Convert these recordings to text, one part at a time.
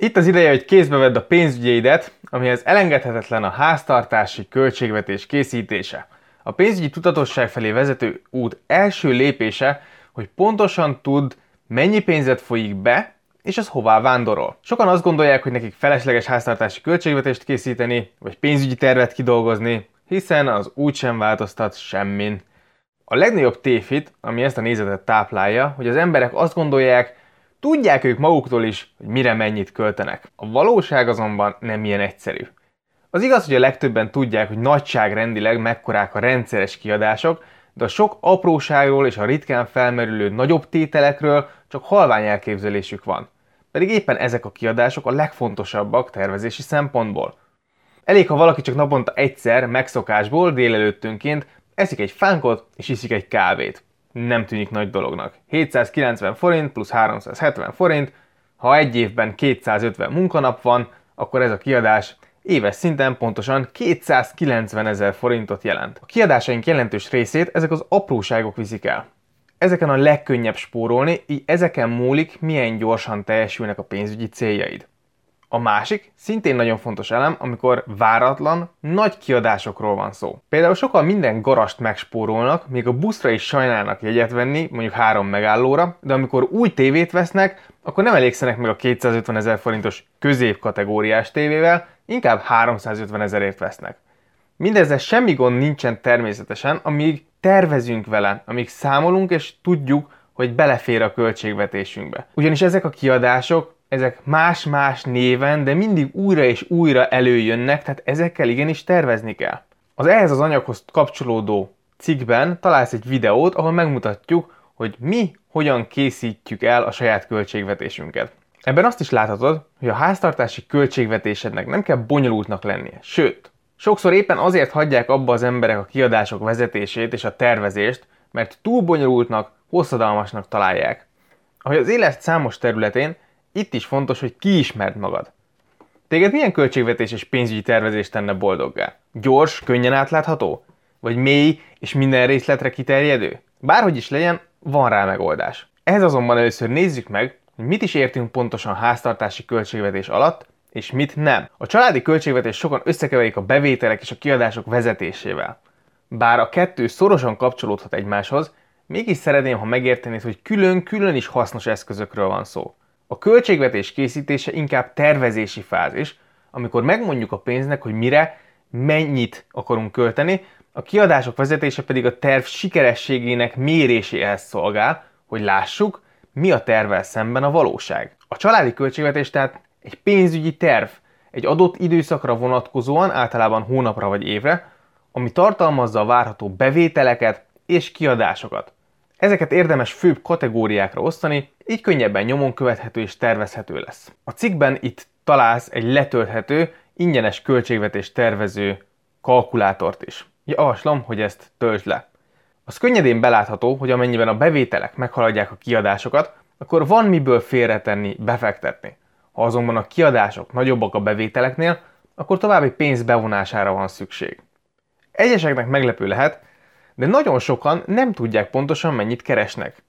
Itt az ideje, hogy kézbe vedd a pénzügyeidet, amihez elengedhetetlen a háztartási költségvetés készítése. A pénzügyi tudatosság felé vezető út első lépése, hogy pontosan tudd, mennyi pénzet folyik be, és az hová vándorol. Sokan azt gondolják, hogy nekik felesleges háztartási költségvetést készíteni, vagy pénzügyi tervet kidolgozni, hiszen az úgysem változtat semmin. A legnagyobb tévhit, ami ezt a nézetet táplálja, hogy az emberek azt gondolják, tudják ők maguktól is, hogy mire mennyit költenek. A valóság azonban nem ilyen egyszerű. Az igaz, hogy a legtöbben tudják, hogy nagyságrendileg mekkorák a rendszeres kiadások, de a sok apróságról és a ritkán felmerülő nagyobb tételekről csak halvány elképzelésük van. Pedig éppen ezek a kiadások a legfontosabbak tervezési szempontból. Elég, ha valaki csak naponta egyszer megszokásból délelőttönként eszik egy fánkot és iszik egy kávét. Nem tűnik nagy dolognak. 790 forint plusz 370 forint, ha egy évben 250 munkanap van, akkor ez a kiadás éves szinten pontosan 290 ezer forintot jelent. A kiadásaink jelentős részét ezek az apróságok viszik el. Ezeken a legkönnyebb spórolni, így ezeken múlik, milyen gyorsan teljesülnek a pénzügyi céljaid. A másik, szintén nagyon fontos elem, amikor váratlan, nagy kiadásokról van szó. Például sokan minden garast megspórolnak, még a buszra is sajnálnak jegyet venni, mondjuk három megállóra, de amikor új tévét vesznek, akkor nem elégszenek meg a 250 ezer forintos középkategóriás tévével, inkább 350 ezerért vesznek. Mindezzel semmi gond nincsen természetesen, amíg tervezünk vele, amíg számolunk és tudjuk, hogy belefér a költségvetésünkbe. Ugyanis ezek a kiadások ezek más-más néven, de mindig újra és újra előjönnek, tehát ezekkel igenis tervezni kell. Az ehhez az anyaghoz kapcsolódó cikkben találsz egy videót, ahol megmutatjuk, hogy mi hogyan készítjük el a saját költségvetésünket. Ebben azt is láthatod, hogy a háztartási költségvetésednek nem kell bonyolultnak lennie, sőt, sokszor éppen azért hagyják abba az emberek a kiadások vezetését és a tervezést, mert túl bonyolultnak, hosszadalmasnak találják. Ahogy az élet számos területén, itt is fontos, hogy kiismerd magad. Téged milyen költségvetés és pénzügyi tervezés tenne boldoggá? Gyors, könnyen átlátható? Vagy mély és minden részletre kiterjedő? Bárhogy is legyen, van rá megoldás. Ehhez azonban először nézzük meg, hogy mit is értünk pontosan háztartási költségvetés alatt, és mit nem. A családi költségvetés sokan összekeverik a bevételek és a kiadások vezetésével. Bár a kettő szorosan kapcsolódhat egymáshoz, mégis szeretném, ha megértenéd, hogy külön-külön is hasznos eszközökről van szó. A költségvetés készítése inkább tervezési fázis, amikor megmondjuk a pénznek, hogy mire, mennyit akarunk költeni, a kiadások vezetése pedig a terv sikerességének méréséhez szolgál, hogy lássuk, mi a tervvel szemben a valóság. A családi költségvetés tehát egy pénzügyi terv, egy adott időszakra vonatkozóan, általában hónapra vagy évre, ami tartalmazza a várható bevételeket és kiadásokat. Ezeket érdemes főbb kategóriákra osztani, így könnyebben nyomon követhető és tervezhető lesz. A cikkben itt találsz egy letölthető, ingyenes költségvetés tervező kalkulátort is. Javaslom, hogy ezt töltsd le. Az könnyedén belátható, hogy amennyiben a bevételek meghaladják a kiadásokat, akkor van miből félretenni, befektetni. Ha azonban a kiadások nagyobbak a bevételeknél, akkor további pénz bevonására van szükség. Egyeseknek meglepő lehet, de nagyon sokan nem tudják pontosan mennyit keresnek.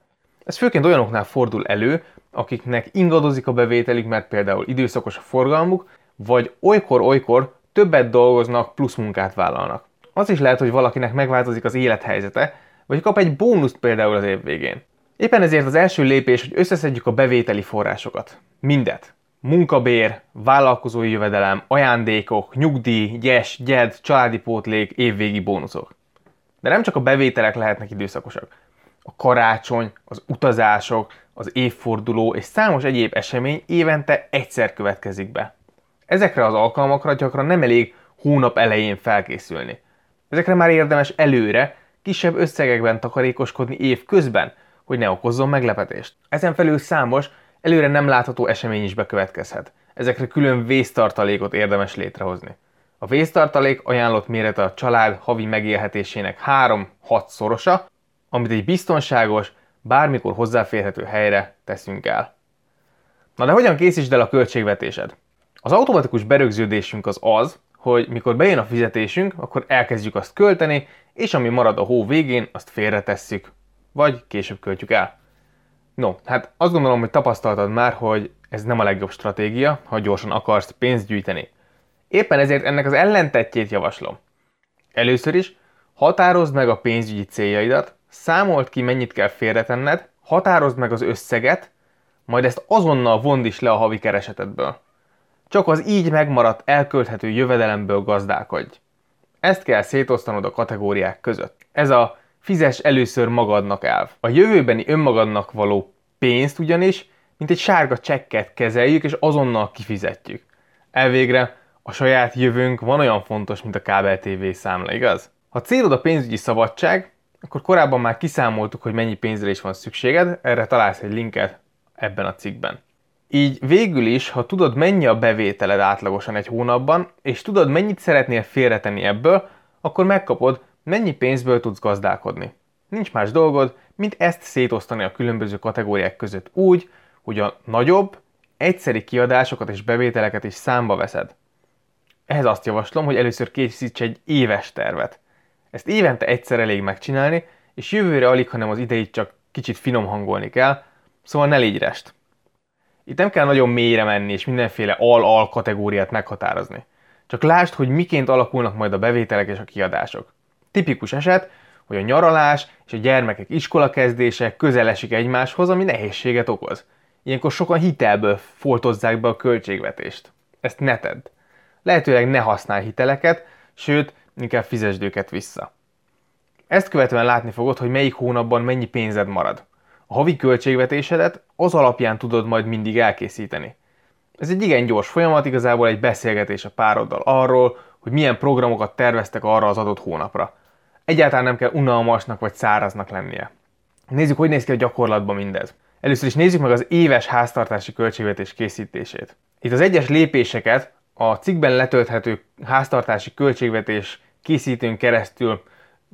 Ez főként olyanoknál fordul elő, akiknek ingadozik a bevételük, mert például időszakos a forgalmuk, vagy olykor-olykor többet dolgoznak, plusz munkát vállalnak. Az is lehet, hogy valakinek megváltozik az élethelyzete, vagy kap egy bónuszt például az év végén. Éppen ezért az első lépés, hogy összeszedjük a bevételi forrásokat. Mindet. Munkabér, vállalkozói jövedelem, ajándékok, nyugdíj, gyes, gyed, családi pótlék, évvégi bónuszok. De nem csak a bevételek lehetnek időszakosak. A karácsony, az utazások, az évforduló és számos egyéb esemény évente egyszer következik be. Ezekre az alkalmakra gyakran nem elég hónap elején felkészülni. Ezekre már érdemes előre, kisebb összegekben takarékoskodni év közben, hogy ne okozzon meglepetést. Ezen felül számos, előre nem látható esemény is bekövetkezhet. Ezekre külön vésztartalékot érdemes létrehozni. A vésztartalék ajánlott mérete a család havi megélhetésének 3-6 szorosa, amit egy biztonságos, bármikor hozzáférhető helyre teszünk el. Na de hogyan készítsd el a költségvetésed? Az automatikus berögződésünk az az, hogy mikor bejön a fizetésünk, akkor elkezdjük azt költeni, és ami marad a hó végén, azt félretesszük, vagy később költjük el. No, hát azt gondolom, hogy tapasztaltad már, hogy ez nem a legjobb stratégia, ha gyorsan akarsz pénzt gyűjteni. Éppen ezért ennek az ellentetjét javaslom. Először is határozd meg a pénzügyi céljaidat, számold ki, mennyit kell félretenned, határozd meg az összeget, majd ezt azonnal vond is le a havi keresetedből. Csak az így megmaradt elkölthető jövedelemből gazdálkodj. Ezt kell szétosztanod a kategóriák között. Ez a fizes először magadnak elv. A jövőbeni önmagadnak való pénzt ugyanis, mint egy sárga csekket kezeljük, és azonnal kifizetjük. Elvégre a saját jövőnk van olyan fontos, mint a kábel TV számla, igaz? Ha célod a pénzügyi szabadság, akkor korábban már kiszámoltuk, hogy mennyi pénzre is van szükséged, erre találsz egy linket ebben a cikkben. Így végül is, ha tudod mennyi a bevételed átlagosan egy hónapban, és tudod mennyit szeretnél félretenni ebből, akkor megkapod, mennyi pénzből tudsz gazdálkodni. Nincs más dolgod, mint ezt szétosztani a különböző kategóriák között úgy, hogy a nagyobb, egyszeri kiadásokat és bevételeket is számba veszed. Ehhez azt javaslom, hogy először készíts egy éves tervet. Ezt évente egyszer elég megcsinálni, és jövőre alig, hanem az idejét csak kicsit finom hangolni kell, szóval ne légy rest. Itt nem kell nagyon mélyre menni és mindenféle al-al kategóriát meghatározni. Csak lásd, hogy miként alakulnak majd a bevételek és a kiadások. Tipikus eset, hogy a nyaralás és a gyermekek iskola kezdése közel esik egymáshoz, ami nehézséget okoz. Ilyenkor sokan hitelből foltozzák be a költségvetést. Ezt ne tedd. Lehetőleg ne használj hiteleket, sőt, inkább fizesd őket vissza. Ezt követően látni fogod, hogy melyik hónapban mennyi pénzed marad. A havi költségvetésedet az alapján tudod majd mindig elkészíteni. Ez egy igen gyors folyamat, igazából egy beszélgetés a pároddal arról, hogy milyen programokat terveztek arra az adott hónapra. Egyáltalán nem kell unalmasnak vagy száraznak lennie. Nézzük, hogy néz ki a gyakorlatban mindez. Először is nézzük meg az éves háztartási költségvetés készítését. Itt az egyes lépéseket a cikkben letölthető háztartási költségvetés készítőn keresztül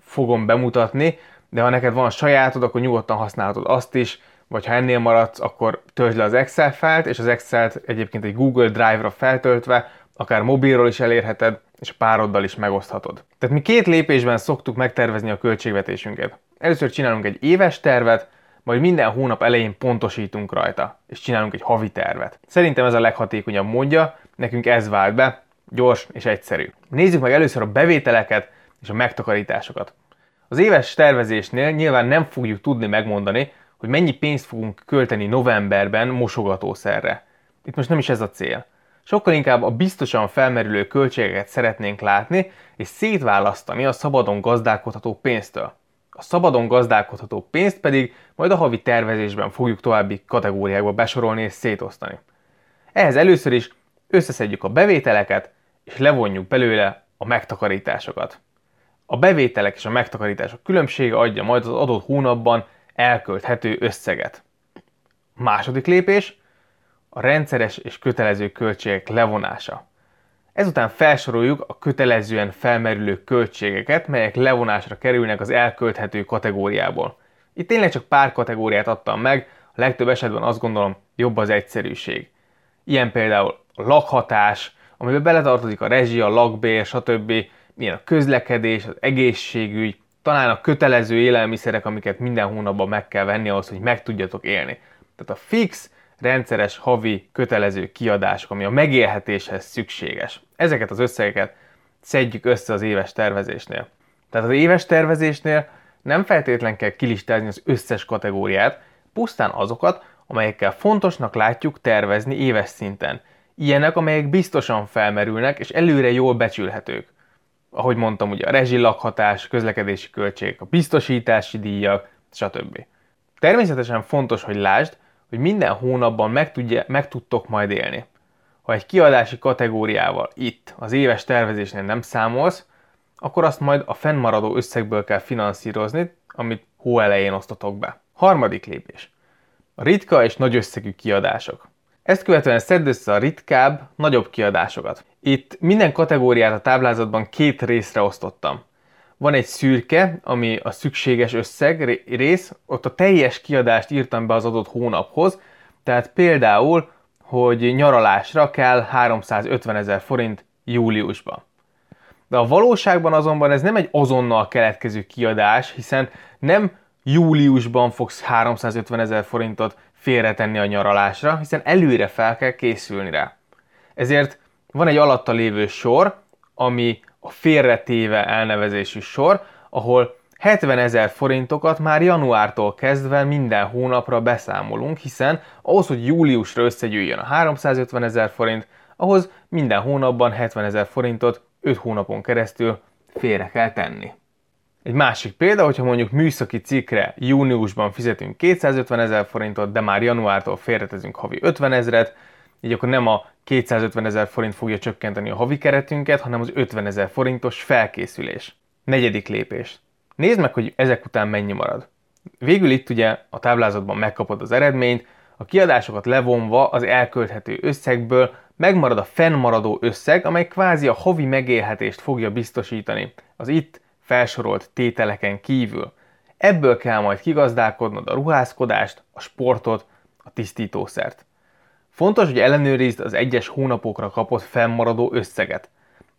fogom bemutatni, de ha neked van sajátod, akkor nyugodtan használhatod azt is, vagy ha ennél maradsz, akkor töltsd le az Excel fájlt, és az Excel-t egyébként egy Google Drive-ra feltöltve, akár mobilról is elérheted, és a pároddal is megoszthatod. Tehát mi két lépésben szoktuk megtervezni a költségvetésünket. Először csinálunk egy éves tervet, majd minden hónap elején pontosítunk rajta, és csinálunk egy havi tervet. Szerintem ez a leghatékonyabb módja, nekünk ez vált be, gyors és egyszerű. Nézzük meg először a bevételeket és a megtakarításokat. Az éves tervezésnél nyilván nem fogjuk tudni megmondani, hogy mennyi pénzt fogunk költeni novemberben mosogatószerre. Itt most nem is ez a cél. Sokkal inkább a biztosan felmerülő költségeket szeretnénk látni, és szétválasztani a szabadon gazdálkodható pénztől. A szabadon gazdálkodható pénzt pedig majd a havi tervezésben fogjuk további kategóriákba besorolni és szétosztani. Ehhez először is összeszedjük a bevételeket, és levonjuk belőle a megtakarításokat. A bevételek és a megtakarítások különbsége adja majd az adott hónapban elkölthető összeget. Második lépés a rendszeres és kötelező költségek levonása. Ezután felsoroljuk a kötelezően felmerülő költségeket, melyek levonásra kerülnek az elkölthető kategóriából. Itt tényleg csak pár kategóriát adtam meg, a legtöbb esetben azt gondolom jobb az egyszerűség. Ilyen például a lakhatás, amiben beletartozik a rezsi, a lakbér, stb., milyen a közlekedés, az egészségügy, talán a kötelező élelmiszerek, amiket minden hónapban meg kell venni ahhoz, hogy meg tudjatok élni. Tehát a fix, rendszeres havi kötelező kiadások, ami a megélhetéshez szükséges. Ezeket az összegeket szedjük össze az éves tervezésnél. Tehát az éves tervezésnél nem feltétlen kell kilistázni az összes kategóriát, pusztán azokat, amelyekkel fontosnak látjuk tervezni éves szinten. Ilyenek, amelyek biztosan felmerülnek és előre jól becsülhetők. Ahogy mondtam, ugye a rezsi lakhatás, közlekedési költség, a biztosítási díjak, stb. Természetesen fontos, hogy lásd, hogy minden hónapban meg, tudja, meg tudtok majd élni. Ha egy kiadási kategóriával itt az éves tervezésnél nem számolsz, akkor azt majd a fennmaradó összegből kell finanszírozni, amit hó elején osztotok be. Harmadik lépés. A ritka és nagy összegű kiadások. Ezt követően szedd össze a ritkább, nagyobb kiadásokat. Itt minden kategóriát a táblázatban két részre osztottam. Van egy szürke, ami a szükséges összeg rész, ott a teljes kiadást írtam be az adott hónaphoz, tehát például, hogy nyaralásra kell 350 ezer forint júliusban. De a valóságban azonban ez nem egy azonnal keletkező kiadás, hiszen nem júliusban fogsz 350 ezer forintot félretenni a nyaralásra, hiszen előre fel kell készülni rá. Ezért van egy alatta lévő sor, ami a félretéve elnevezésű sor, ahol 70 ezer forintokat már januártól kezdve minden hónapra beszámolunk, hiszen ahhoz, hogy júliusra összegyűjjön a 350 ezer forint, ahhoz minden hónapban 70 ezer forintot 5 hónapon keresztül félre kell tenni. Egy másik példa, hogyha mondjuk műszaki cikkre júniusban fizetünk 250 ezer forintot, de már januártól félretezünk havi 50 ezeret, így akkor nem a 250 ezer forint fogja csökkenteni a havi keretünket, hanem az 50 ezer forintos felkészülés. Negyedik lépés. Nézd meg, hogy ezek után mennyi marad. Végül itt ugye a táblázatban megkapod az eredményt, a kiadásokat levonva az elkölthető összegből megmarad a fennmaradó összeg, amely kvázi a havi megélhetést fogja biztosítani az itt felsorolt tételeken kívül. Ebből kell majd kigazdálkodnod a ruházkodást, a sportot, a tisztítószert. Fontos, hogy ellenőrizd az egyes hónapokra kapott fennmaradó összeget.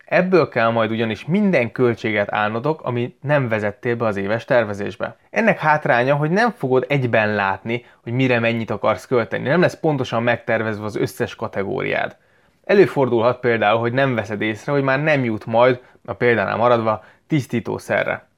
Ebből kell majd ugyanis minden költséget állnodok, ami nem vezettél be az éves tervezésbe. Ennek hátránya, hogy nem fogod egyben látni, hogy mire mennyit akarsz költeni. Nem lesz pontosan megtervezve az összes kategóriád. Előfordulhat például, hogy nem veszed észre, hogy már nem jut majd, a példánál maradva, tisztítószerre.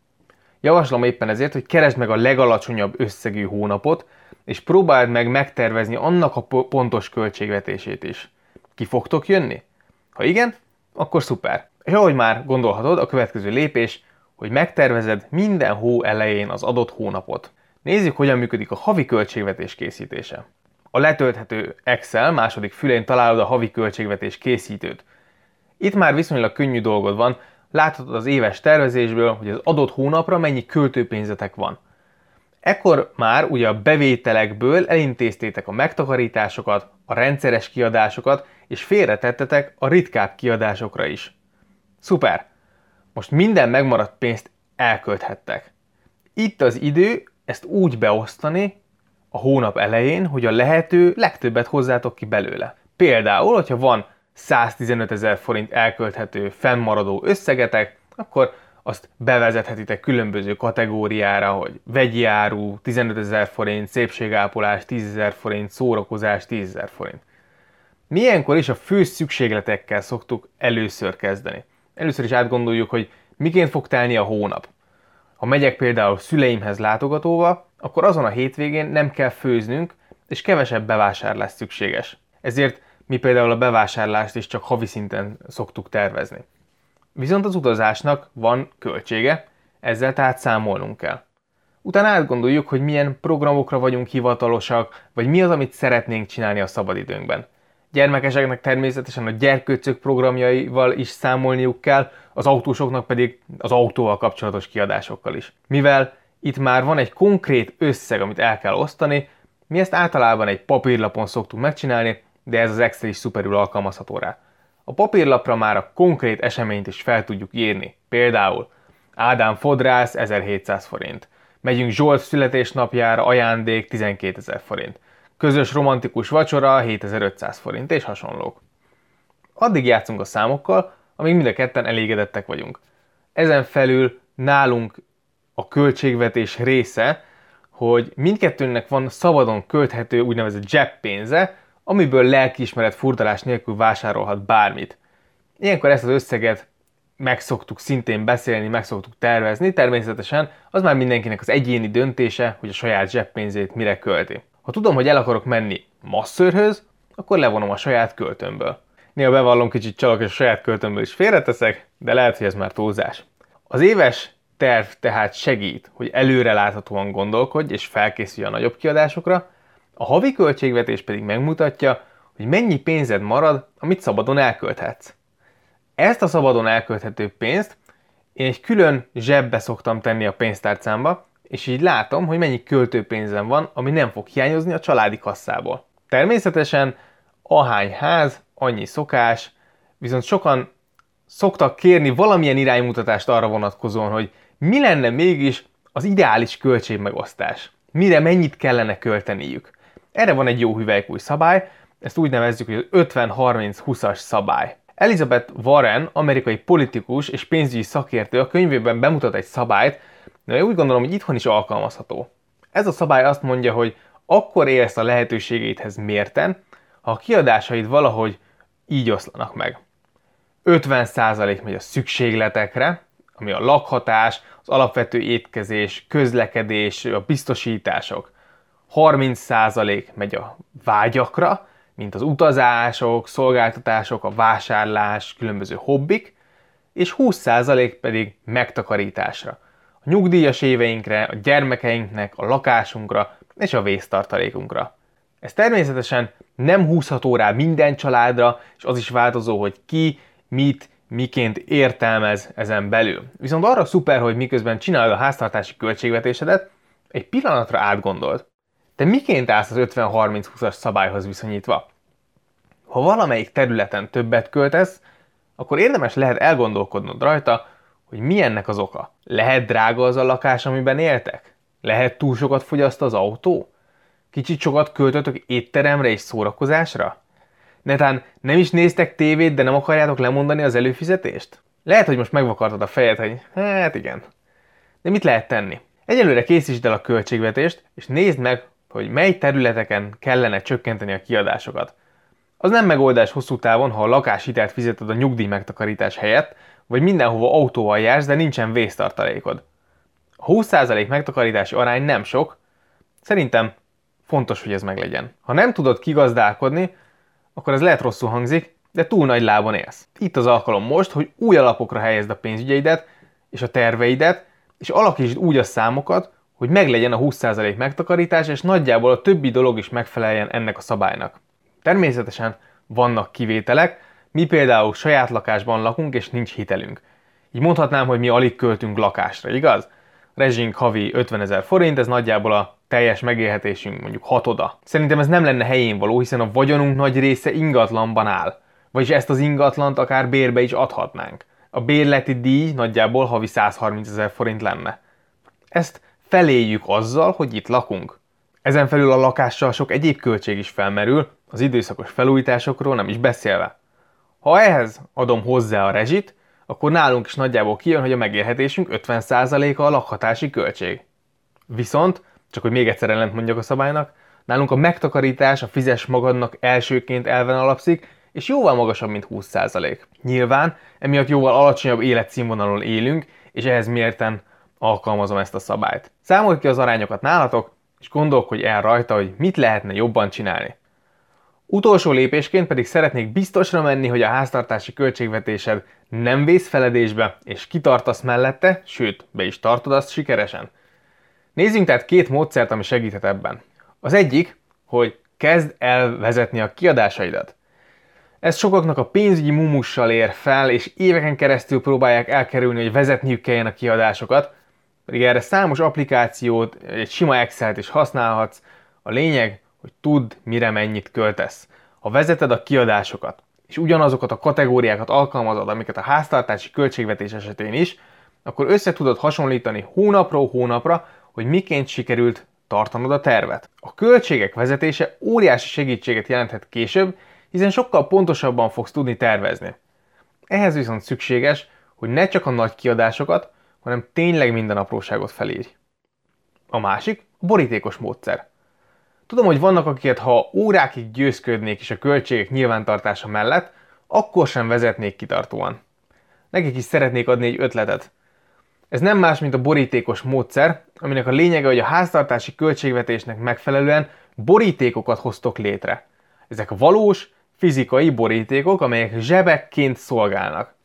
Javaslom éppen ezért, hogy keresd meg a legalacsonyabb összegű hónapot, és próbáld meg megtervezni annak a pontos költségvetését is. Ki fogtok jönni? Ha igen, akkor szuper. És ahogy már gondolhatod, a következő lépés, hogy megtervezed minden hó elején az adott hónapot. Nézzük, hogyan működik a havi költségvetés készítése. A letölthető Excel második fülén találod a havi költségvetés készítőt. Itt már viszonylag könnyű dolgod van, láthatod az éves tervezésből, hogy az adott hónapra mennyi költőpénzetek van. Ekkor már ugye a bevételekből elintéztétek a megtakarításokat, a rendszeres kiadásokat, és félretettetek a ritkább kiadásokra is. Szuper! Most minden megmaradt pénzt elkölthettek. Itt az idő ezt úgy beosztani a hónap elején, hogy a lehető legtöbbet hozzátok ki belőle. Például, hogyha van 115 ezer forint elkölthető fennmaradó összegetek, akkor azt bevezethetitek különböző kategóriára, hogy vegyi áru 15 ezer forint, szépségápolás 10 ezer forint, szórakozás 10 ezer forint. Milyenkor is a fő szükségletekkel szoktuk először kezdeni. Először is átgondoljuk, hogy miként fog telni a hónap. Ha megyek például szüleimhez látogatóva, akkor azon a hétvégén nem kell főznünk, és kevesebb bevásárlás szükséges. Ezért mi például a bevásárlást is csak havi szinten szoktuk tervezni. Viszont az utazásnak van költsége, ezzel tehát számolnunk kell. Utána átgondoljuk, hogy milyen programokra vagyunk hivatalosak, vagy mi az, amit szeretnénk csinálni a szabadidőnkben. Gyermekeseknek természetesen a gyerkőcök programjaival is számolniuk kell, az autósoknak pedig az autóval kapcsolatos kiadásokkal is. Mivel itt már van egy konkrét összeg, amit el kell osztani, mi ezt általában egy papírlapon szoktuk megcsinálni, de ez az Excel is szuperül alkalmazható rá. A papírlapra már a konkrét eseményt is fel tudjuk írni. Például Ádám fodrász 1700 forint. Megyünk Zsolt születésnapjára, ajándék 12 ezer forint. Közös romantikus vacsora 7500 forint és hasonlók. Addig játszunk a számokkal, amíg mind a ketten elégedettek vagyunk. Ezen felül nálunk a költségvetés része, hogy mindkettőnknek van szabadon költhető úgynevezett zseppénze, amiből lelkiismeret furdalás nélkül vásárolhat bármit. Ilyenkor ezt az összeget meg szoktuk szintén beszélni, meg szoktuk tervezni, természetesen az már mindenkinek az egyéni döntése, hogy a saját zseppénzét mire költi. Ha tudom, hogy el akarok menni masszörhöz, akkor levonom a saját költömből. Néha bevallom kicsit csalok, és a saját költömből is félreteszek, de lehet, hogy ez már túlzás. Az éves terv tehát segít, hogy előre láthatóan gondolkodj és felkészülj a nagyobb kiadásokra, a havi költségvetés pedig megmutatja, hogy mennyi pénzed marad, amit szabadon elkölthetsz. Ezt a szabadon elkölthető pénzt én egy külön zsebbe szoktam tenni a pénztárcámba, és így látom, hogy mennyi költőpénzem van, ami nem fog hiányozni a családi kasszából. Természetesen ahány ház, annyi szokás, viszont sokan szoktak kérni valamilyen iránymutatást arra vonatkozóan, hogy mi lenne mégis az ideális költségmegosztás. Mire mennyit kellene költeniük. Erre van egy jó hüvelykúj szabály, ezt úgy nevezzük, hogy az 50-30-20-as szabály. Elizabeth Warren, amerikai politikus és pénzügyi szakértő a könyvében bemutat egy szabályt, de úgy gondolom, hogy itthon is alkalmazható. Ez a szabály azt mondja, hogy akkor élsz a lehetőségeidhez mérten, ha a kiadásaid valahogy így oszlanak meg. 50% megy a szükségletekre, ami a lakhatás, az alapvető étkezés, közlekedés, a biztosítások. 30% megy a vágyakra, mint az utazások, szolgáltatások, a vásárlás, különböző hobbik, és 20% pedig megtakarításra. A nyugdíjas éveinkre, a gyermekeinknek, a lakásunkra és a vésztartalékunkra. Ez természetesen nem húzható rá minden családra, és az is változó, hogy ki, mit, miként értelmez ezen belül. Viszont arra szuper, hogy miközben csinálod a háztartási költségvetésedet, egy pillanatra átgondolt. Te miként állsz az 50-30-20-as szabályhoz viszonyítva? Ha valamelyik területen többet költesz, akkor érdemes lehet elgondolkodnod rajta, hogy mi ennek az oka. Lehet drága az a lakás, amiben éltek? Lehet túl sokat fogyaszt az autó? Kicsit sokat költötök étteremre és szórakozásra? Netán nem is néztek tévét, de nem akarjátok lemondani az előfizetést? Lehet, hogy most megvakartad a fejed, hogy hát igen. De mit lehet tenni? Egyelőre készítsd el a költségvetést, és nézd meg, hogy mely területeken kellene csökkenteni a kiadásokat. Az nem megoldás hosszú távon, ha a lakáshitelt fizeted a nyugdíj megtakarítás helyett, vagy mindenhova autóval jársz, de nincsen vésztartalékod. A 20% megtakarítási arány nem sok, szerintem fontos, hogy ez meglegyen. Ha nem tudod kigazdálkodni, akkor ez lehet rosszul hangzik, de túl nagy lábon élsz. Itt az alkalom most, hogy új alapokra helyezd a pénzügyeidet és a terveidet, és alakítsd úgy a számokat, hogy meglegyen a 20% megtakarítás, és nagyjából a többi dolog is megfeleljen ennek a szabálynak. Természetesen vannak kivételek, mi például saját lakásban lakunk, és nincs hitelünk. Így mondhatnám, hogy mi alig költünk lakásra, igaz? Rezsink havi 50 ezer forint, ez nagyjából a teljes megélhetésünk mondjuk hatoda. Szerintem ez nem lenne helyén való, hiszen a vagyonunk nagy része ingatlanban áll. Vagyis ezt az ingatlant akár bérbe is adhatnánk. A bérleti díj nagyjából havi 130 ezer forint lenne. Ezt feléjük azzal, hogy itt lakunk. Ezen felül a lakással sok egyéb költség is felmerül, az időszakos felújításokról nem is beszélve. Ha ehhez adom hozzá a rezsit, akkor nálunk is nagyjából kijön, hogy a megélhetésünk 50%-a a lakhatási költség. Viszont, csak hogy még egyszer ellent mondjak a szabálynak, nálunk a megtakarítás a fizes magadnak elsőként elven alapszik, és jóval magasabb, mint 20%. Nyilván, emiatt jóval alacsonyabb életszínvonalon élünk, és ehhez mérten alkalmazom ezt a szabályt. Számold ki az arányokat nálatok, és gondolkodj el rajta, hogy mit lehetne jobban csinálni. Utolsó lépésként pedig szeretnék biztosra menni, hogy a háztartási költségvetésed nem vész feledésbe, és kitartasz mellette, sőt, be is tartod azt sikeresen. Nézzünk tehát két módszert, ami segíthet ebben. Az egyik, hogy kezd el vezetni a kiadásaidat. Ez sokaknak a pénzügyi mumussal ér fel, és éveken keresztül próbálják elkerülni, hogy vezetniük kelljen a kiadásokat, pedig erre számos applikációt, egy sima Excel-t is használhatsz. A lényeg, hogy tudd, mire mennyit költesz. Ha vezeted a kiadásokat, és ugyanazokat a kategóriákat alkalmazod, amiket a háztartási költségvetés esetén is, akkor össze tudod hasonlítani hónapról hónapra, hogy miként sikerült tartanod a tervet. A költségek vezetése óriási segítséget jelenthet később, hiszen sokkal pontosabban fogsz tudni tervezni. Ehhez viszont szükséges, hogy ne csak a nagy kiadásokat, hanem tényleg minden apróságot felírj. A másik a borítékos módszer. Tudom, hogy vannak, akiket ha órákig győzködnék is a költségek nyilvántartása mellett, akkor sem vezetnék kitartóan. Nekik is szeretnék adni egy ötletet. Ez nem más, mint a borítékos módszer, aminek a lényege, hogy a háztartási költségvetésnek megfelelően borítékokat hoztok létre. Ezek valós, fizikai borítékok, amelyek zsebekként szolgálnak.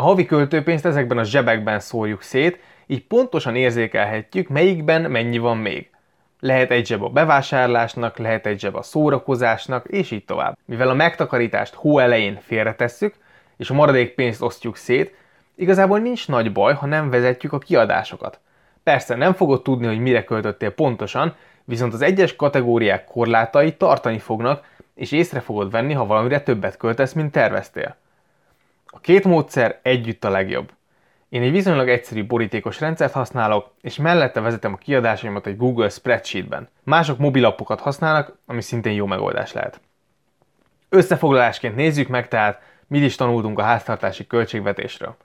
A havi költőpénzt ezekben a zsebekben szórjuk szét, így pontosan érzékelhetjük, melyikben mennyi van még. Lehet egy zseb a bevásárlásnak, lehet egy zseb a szórakozásnak, és így tovább. Mivel a megtakarítást hó elején félretesszük, és a maradék pénzt osztjuk szét, igazából nincs nagy baj, ha nem vezetjük a kiadásokat. Persze nem fogod tudni, hogy mire költöttél pontosan, viszont az egyes kategóriák korlátai tartani fognak, és észre fogod venni, ha valamire többet költesz, mint terveztél. A két módszer együtt a legjobb. Én egy viszonylag egyszerű borítékos rendszert használok, és mellette vezetem a kiadásaimat egy Google Spreadsheetben. Mások mobilappokat használnak, ami szintén jó megoldás lehet. Összefoglalásként nézzük meg tehát, mit is tanultunk a háztartási költségvetésről.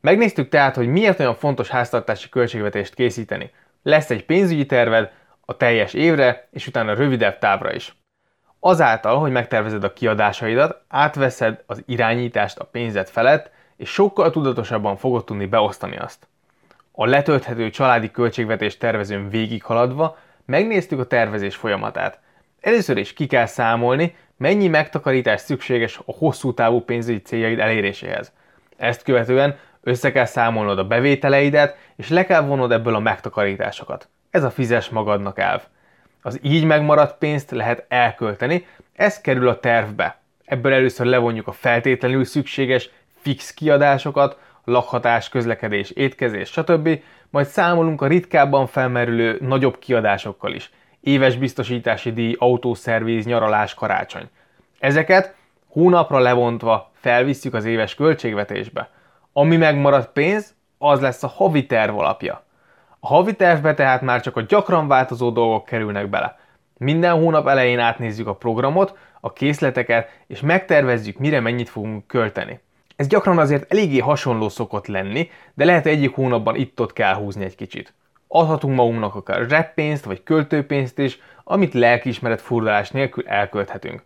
Megnéztük tehát, hogy miért olyan fontos háztartási költségvetést készíteni. Lesz egy pénzügyi terved, a teljes évre, és utána rövidebb távra is. Azáltal, hogy megtervezed a kiadásaidat, átveszed az irányítást a pénzed felett, és sokkal tudatosabban fogod tudni beosztani azt. A letölthető családi költségvetés tervezőn végighaladva megnéztük a tervezés folyamatát. Először is ki kell számolni, mennyi megtakarítás szükséges a hosszú távú pénzügyi céljaid eléréséhez. Ezt követően össze kell számolnod a bevételeidet, és le kell vonnod ebből a megtakarításokat. Ez a fizes magadnak elv. Az így megmaradt pénzt lehet elkölteni, ez kerül a tervbe. Ebből először levonjuk a feltétlenül szükséges fix kiadásokat, lakhatás, közlekedés, étkezés, stb. Majd számolunk a ritkábban felmerülő nagyobb kiadásokkal is. Éves biztosítási díj, autószervíz, nyaralás, karácsony. Ezeket hónapra levontva felvisszük az éves költségvetésbe. Ami megmaradt pénz, az lesz a havi terv alapja. A havi tervbe tehát már csak a gyakran változó dolgok kerülnek bele. Minden hónap elején átnézzük a programot, a készleteket, és megtervezzük, mire mennyit fogunk költeni. Ez gyakran azért eléggé hasonló szokott lenni, de lehet egyik hónapban itt-ott kell húzni egy kicsit. Adhatunk magunknak akár reppénzt vagy költőpénzt is, amit lelkiismeret furdalás nélkül elkölthetünk.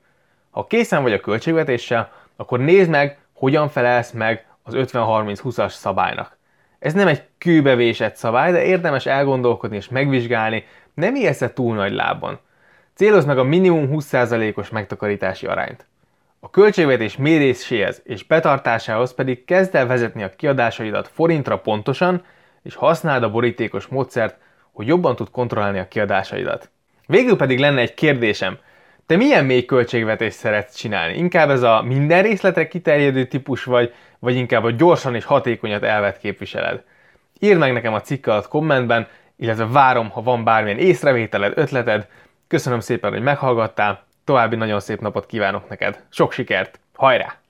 Ha készen vagy a költségvetéssel, akkor nézd meg, hogyan felelsz meg az 50-30-20-as szabálynak. Ez nem egy kőbevésett szabály, de érdemes elgondolkodni és megvizsgálni, nem élsz túl nagy lábban. Célozd meg a minimum 20%-os megtakarítási arányt. A költségvetés méréséhez és betartásához pedig kezd el vezetni a kiadásaidat forintra pontosan, és használd a borítékos módszert, hogy jobban tud kontrollálni a kiadásaidat. Végül pedig lenne egy kérdésem. Te milyen mély költségvetést szeretsz csinálni? Inkább ez a minden részletre kiterjedő típus vagy, vagy inkább a gyorsan és hatékonyat elvet képviseled? Írd meg nekem a cikk alatt kommentben, illetve várom, ha van bármilyen észrevételed, ötleted. Köszönöm szépen, hogy meghallgattál, további nagyon szép napot kívánok neked. Sok sikert, hajrá!